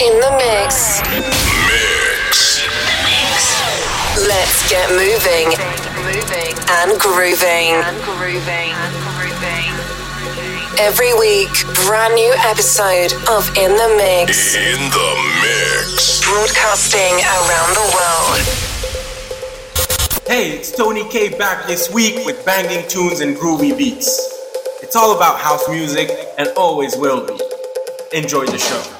In the mix. Mix. Let's get moving moving and grooving. Every week, brand new episode of In the Mix. In the mix. Broadcasting around the world. Hey, it's Tony Kay back this week with banging tunes and groovy beats. It's all about house music and always will be. Enjoy the show.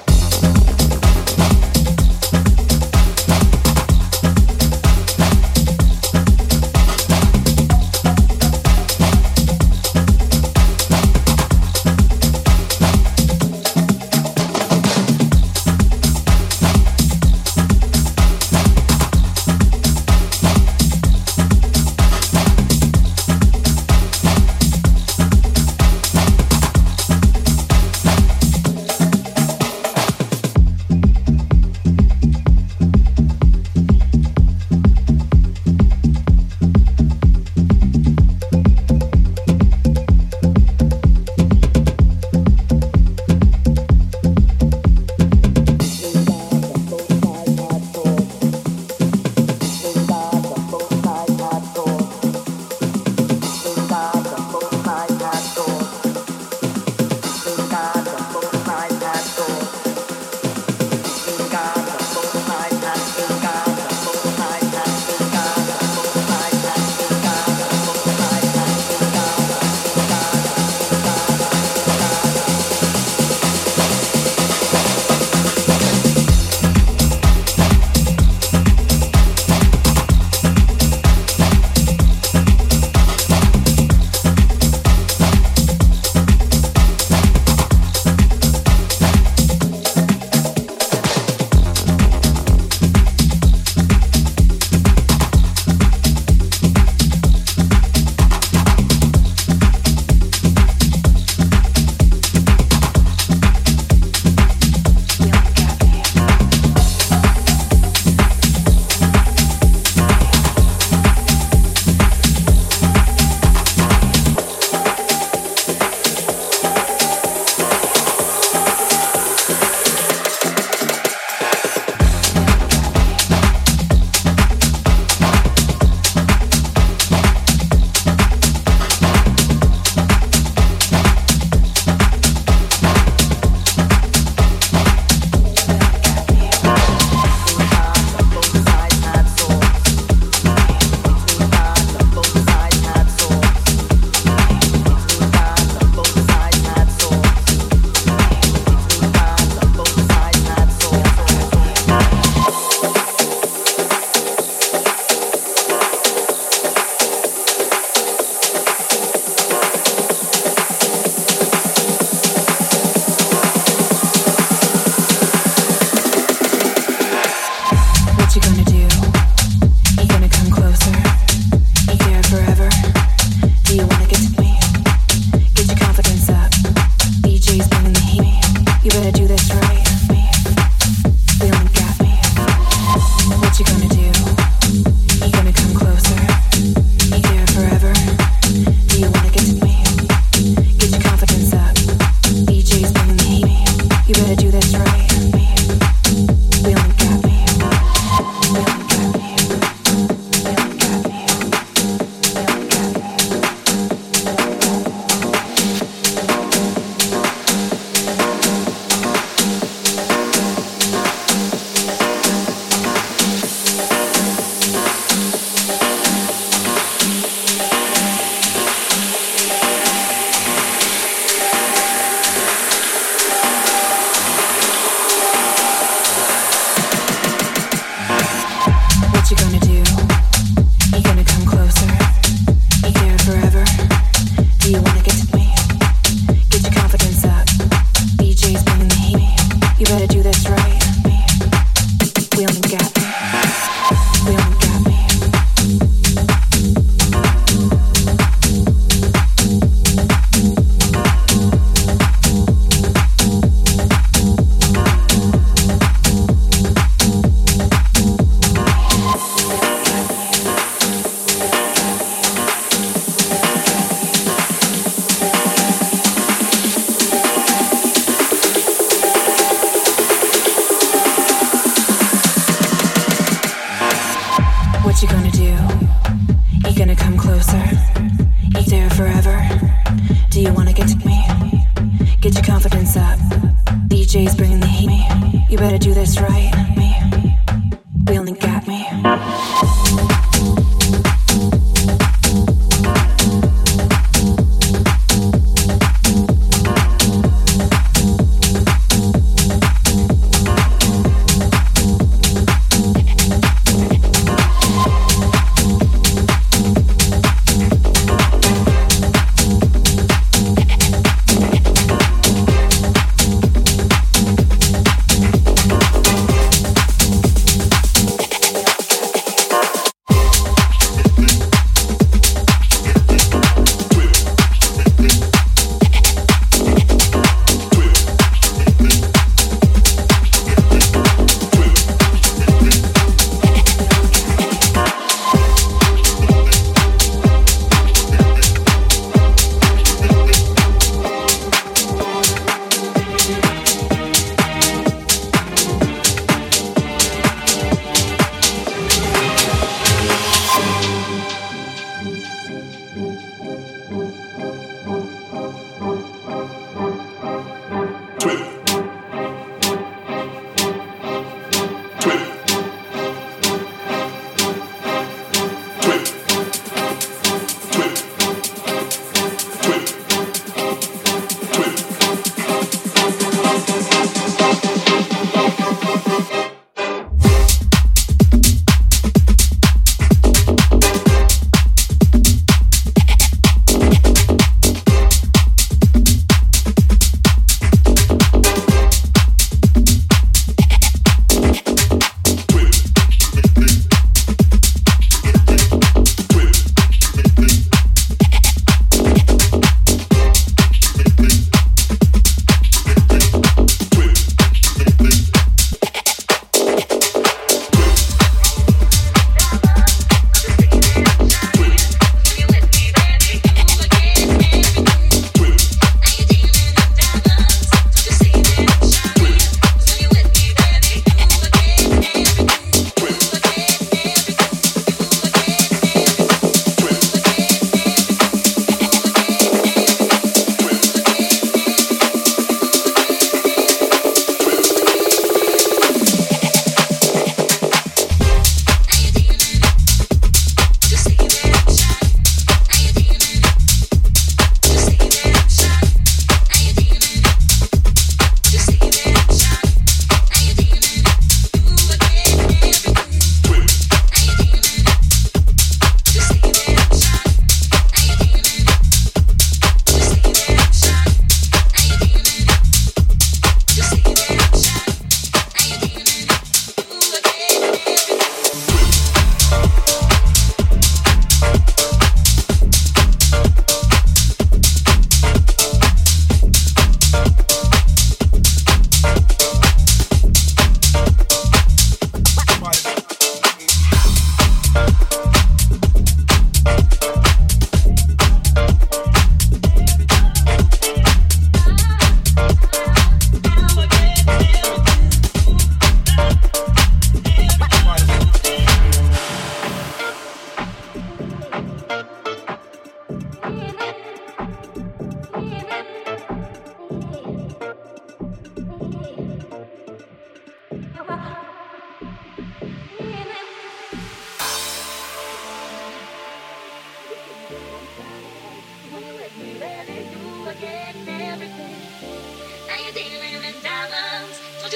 Wheeling get.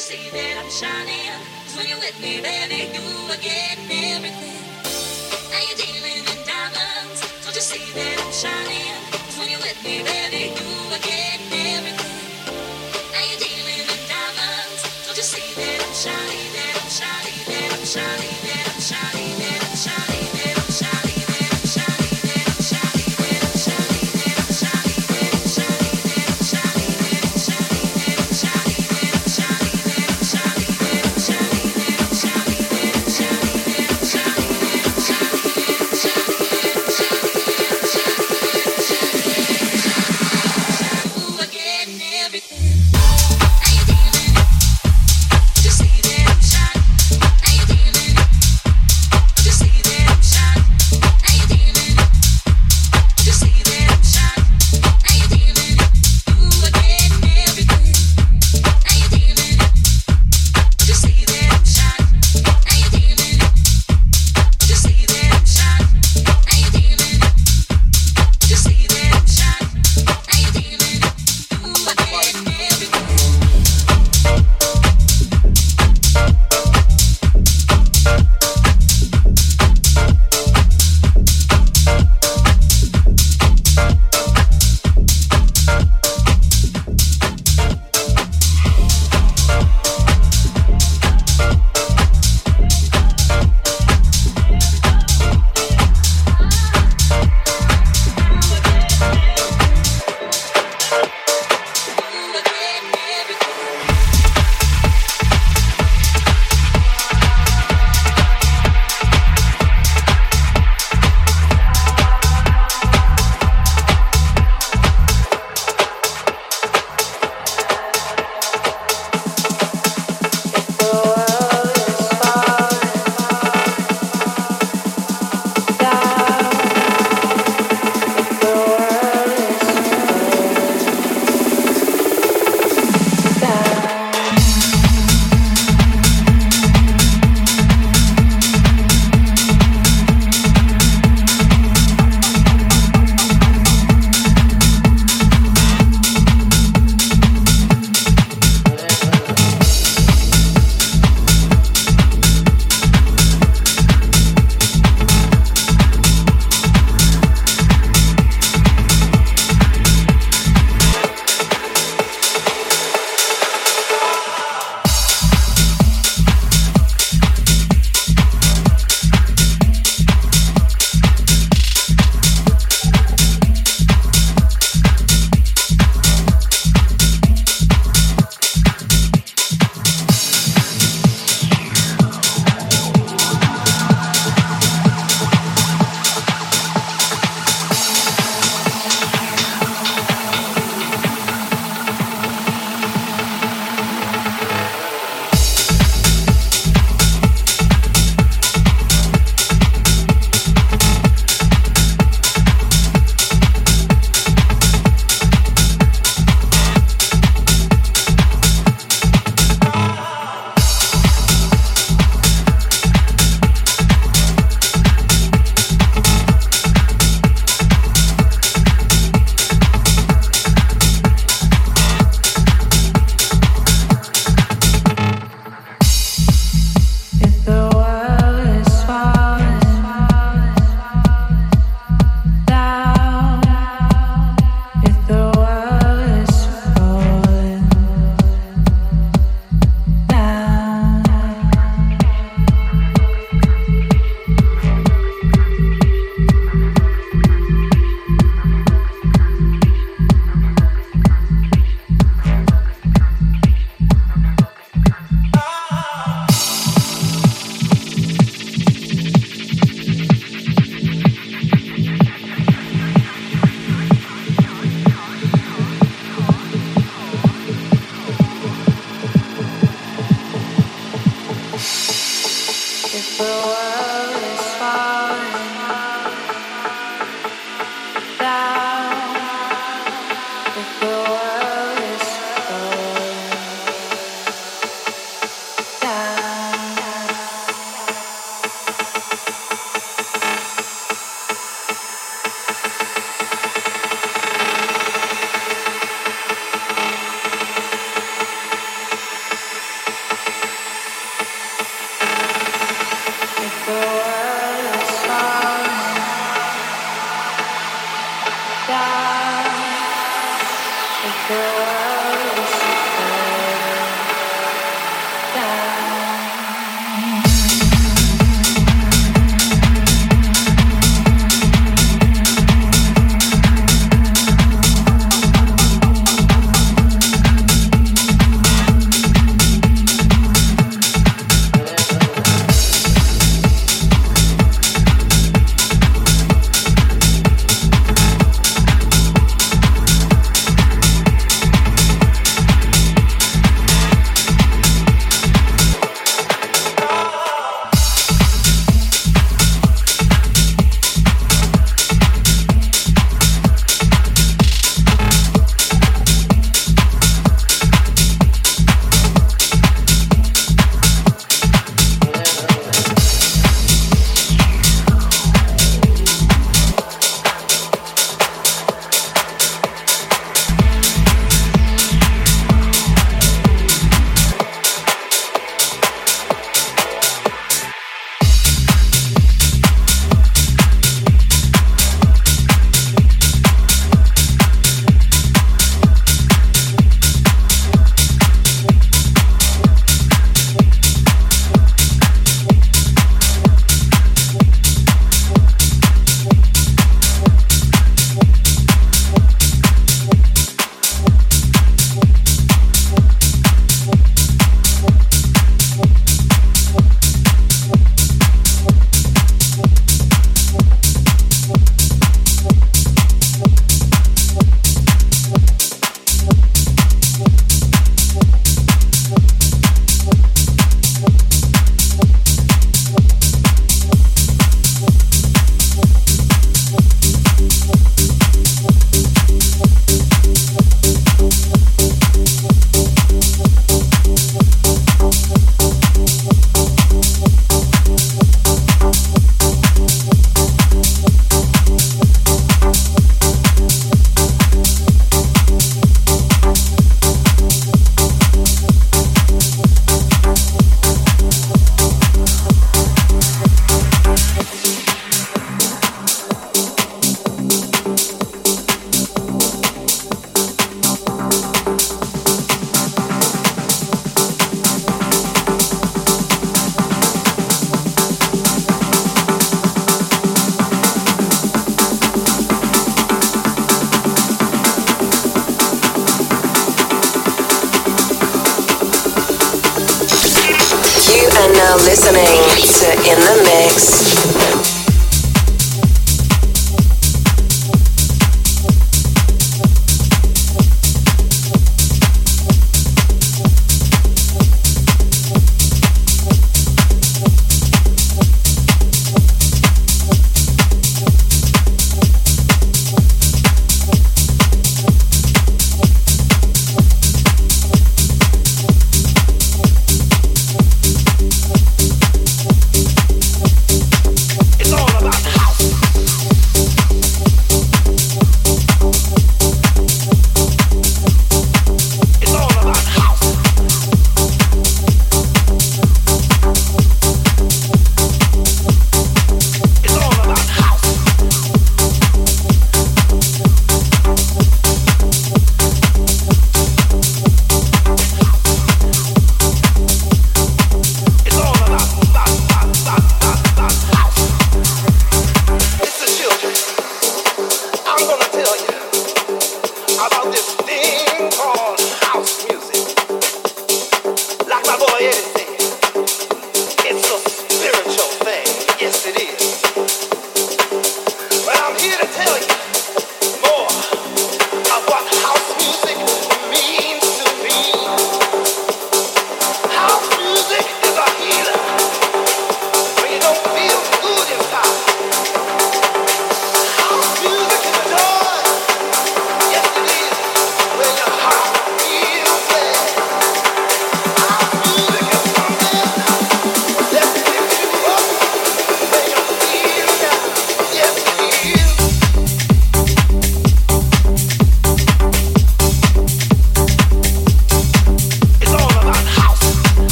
see that I'm shining. Cause when you're with me, baby, you are getting everything. Now you're dealing in diamonds. Don't you see that I'm shining? Cause when you're with me, baby, you are getting everything. Now you're dealing in diamonds. Don't you see that I'm shining, that I'm shining, that I'm shining, that I'm shining, that I'm shining.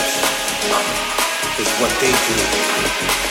Steps is what they do.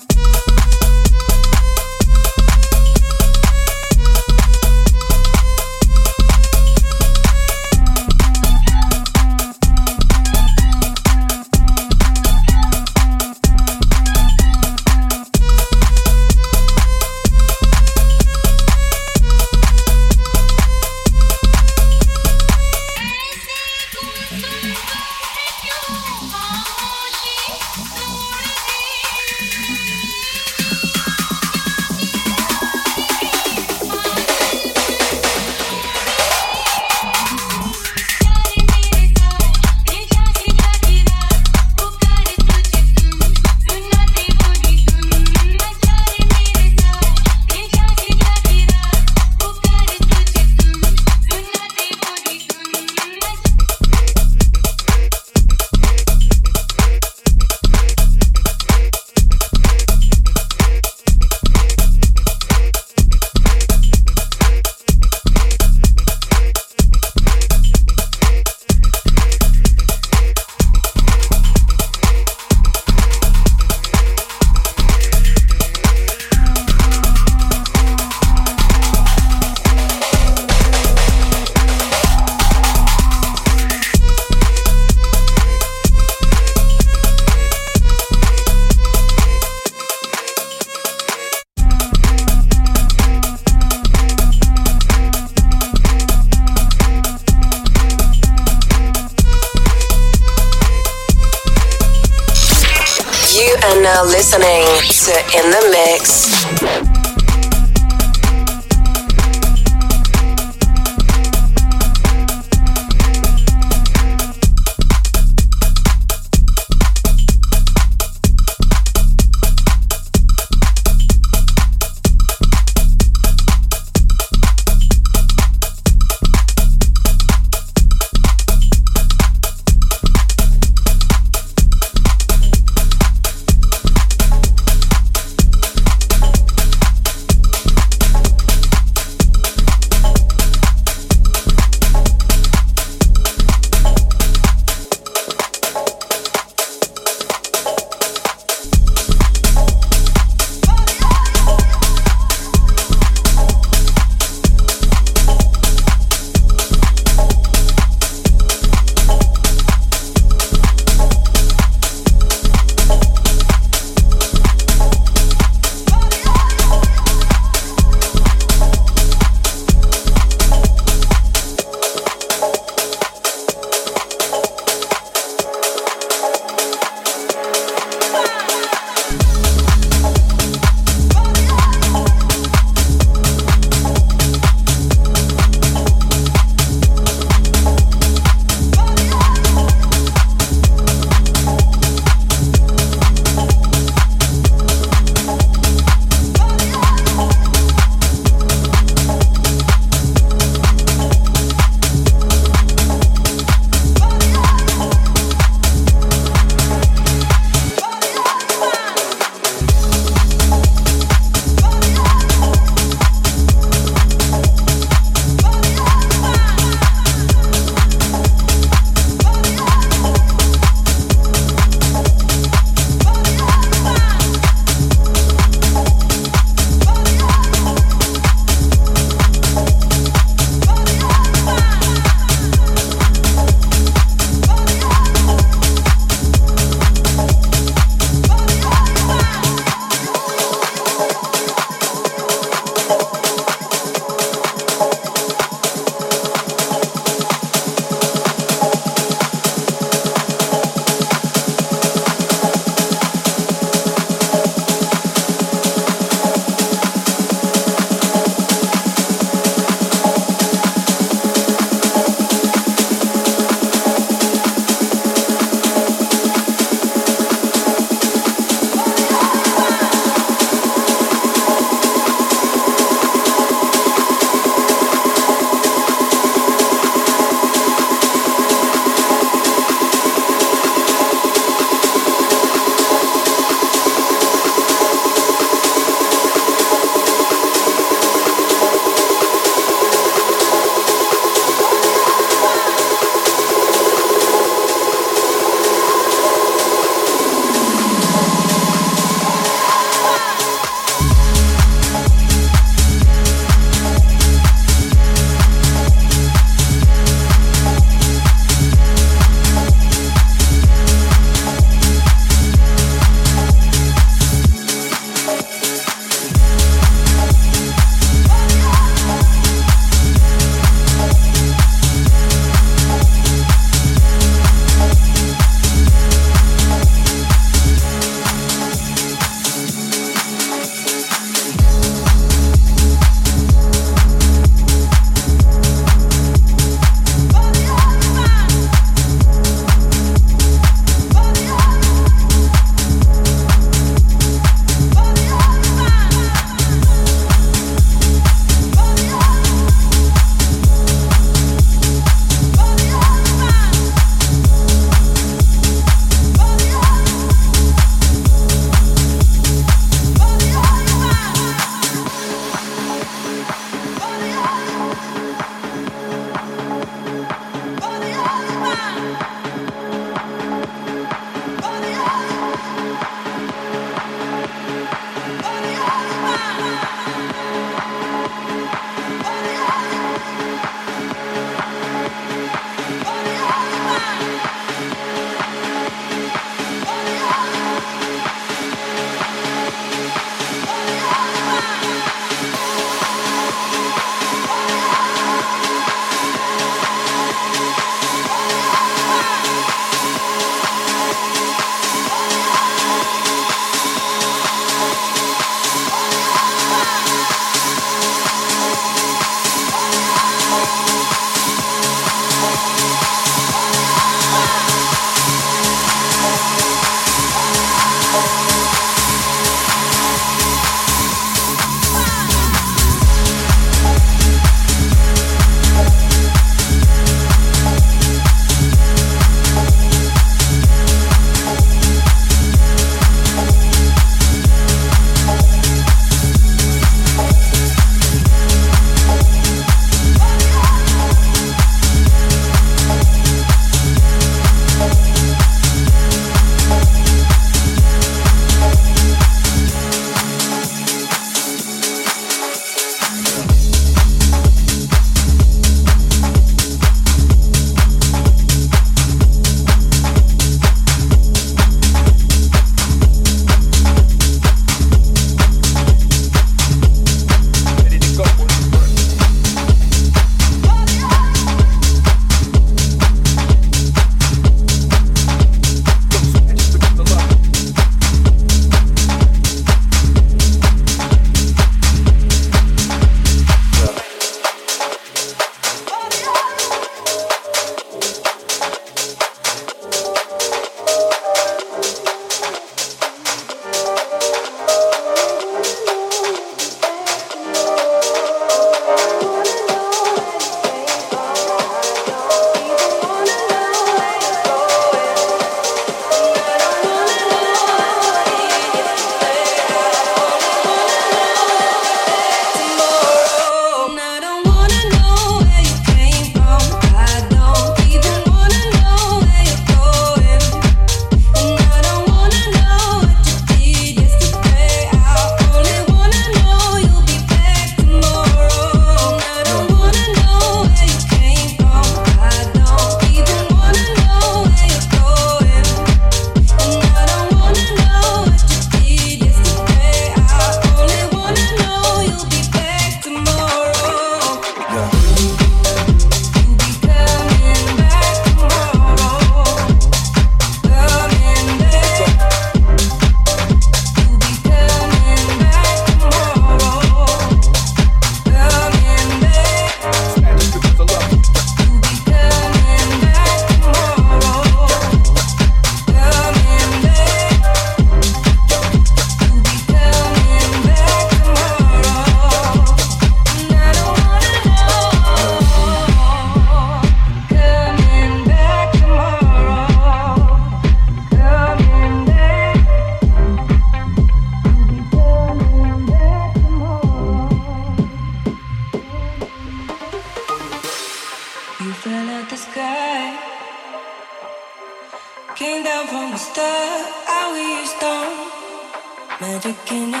Thanks for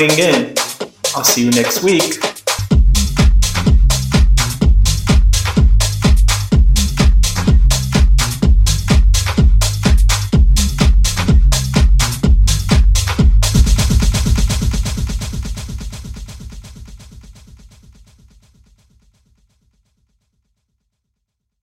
tuning in.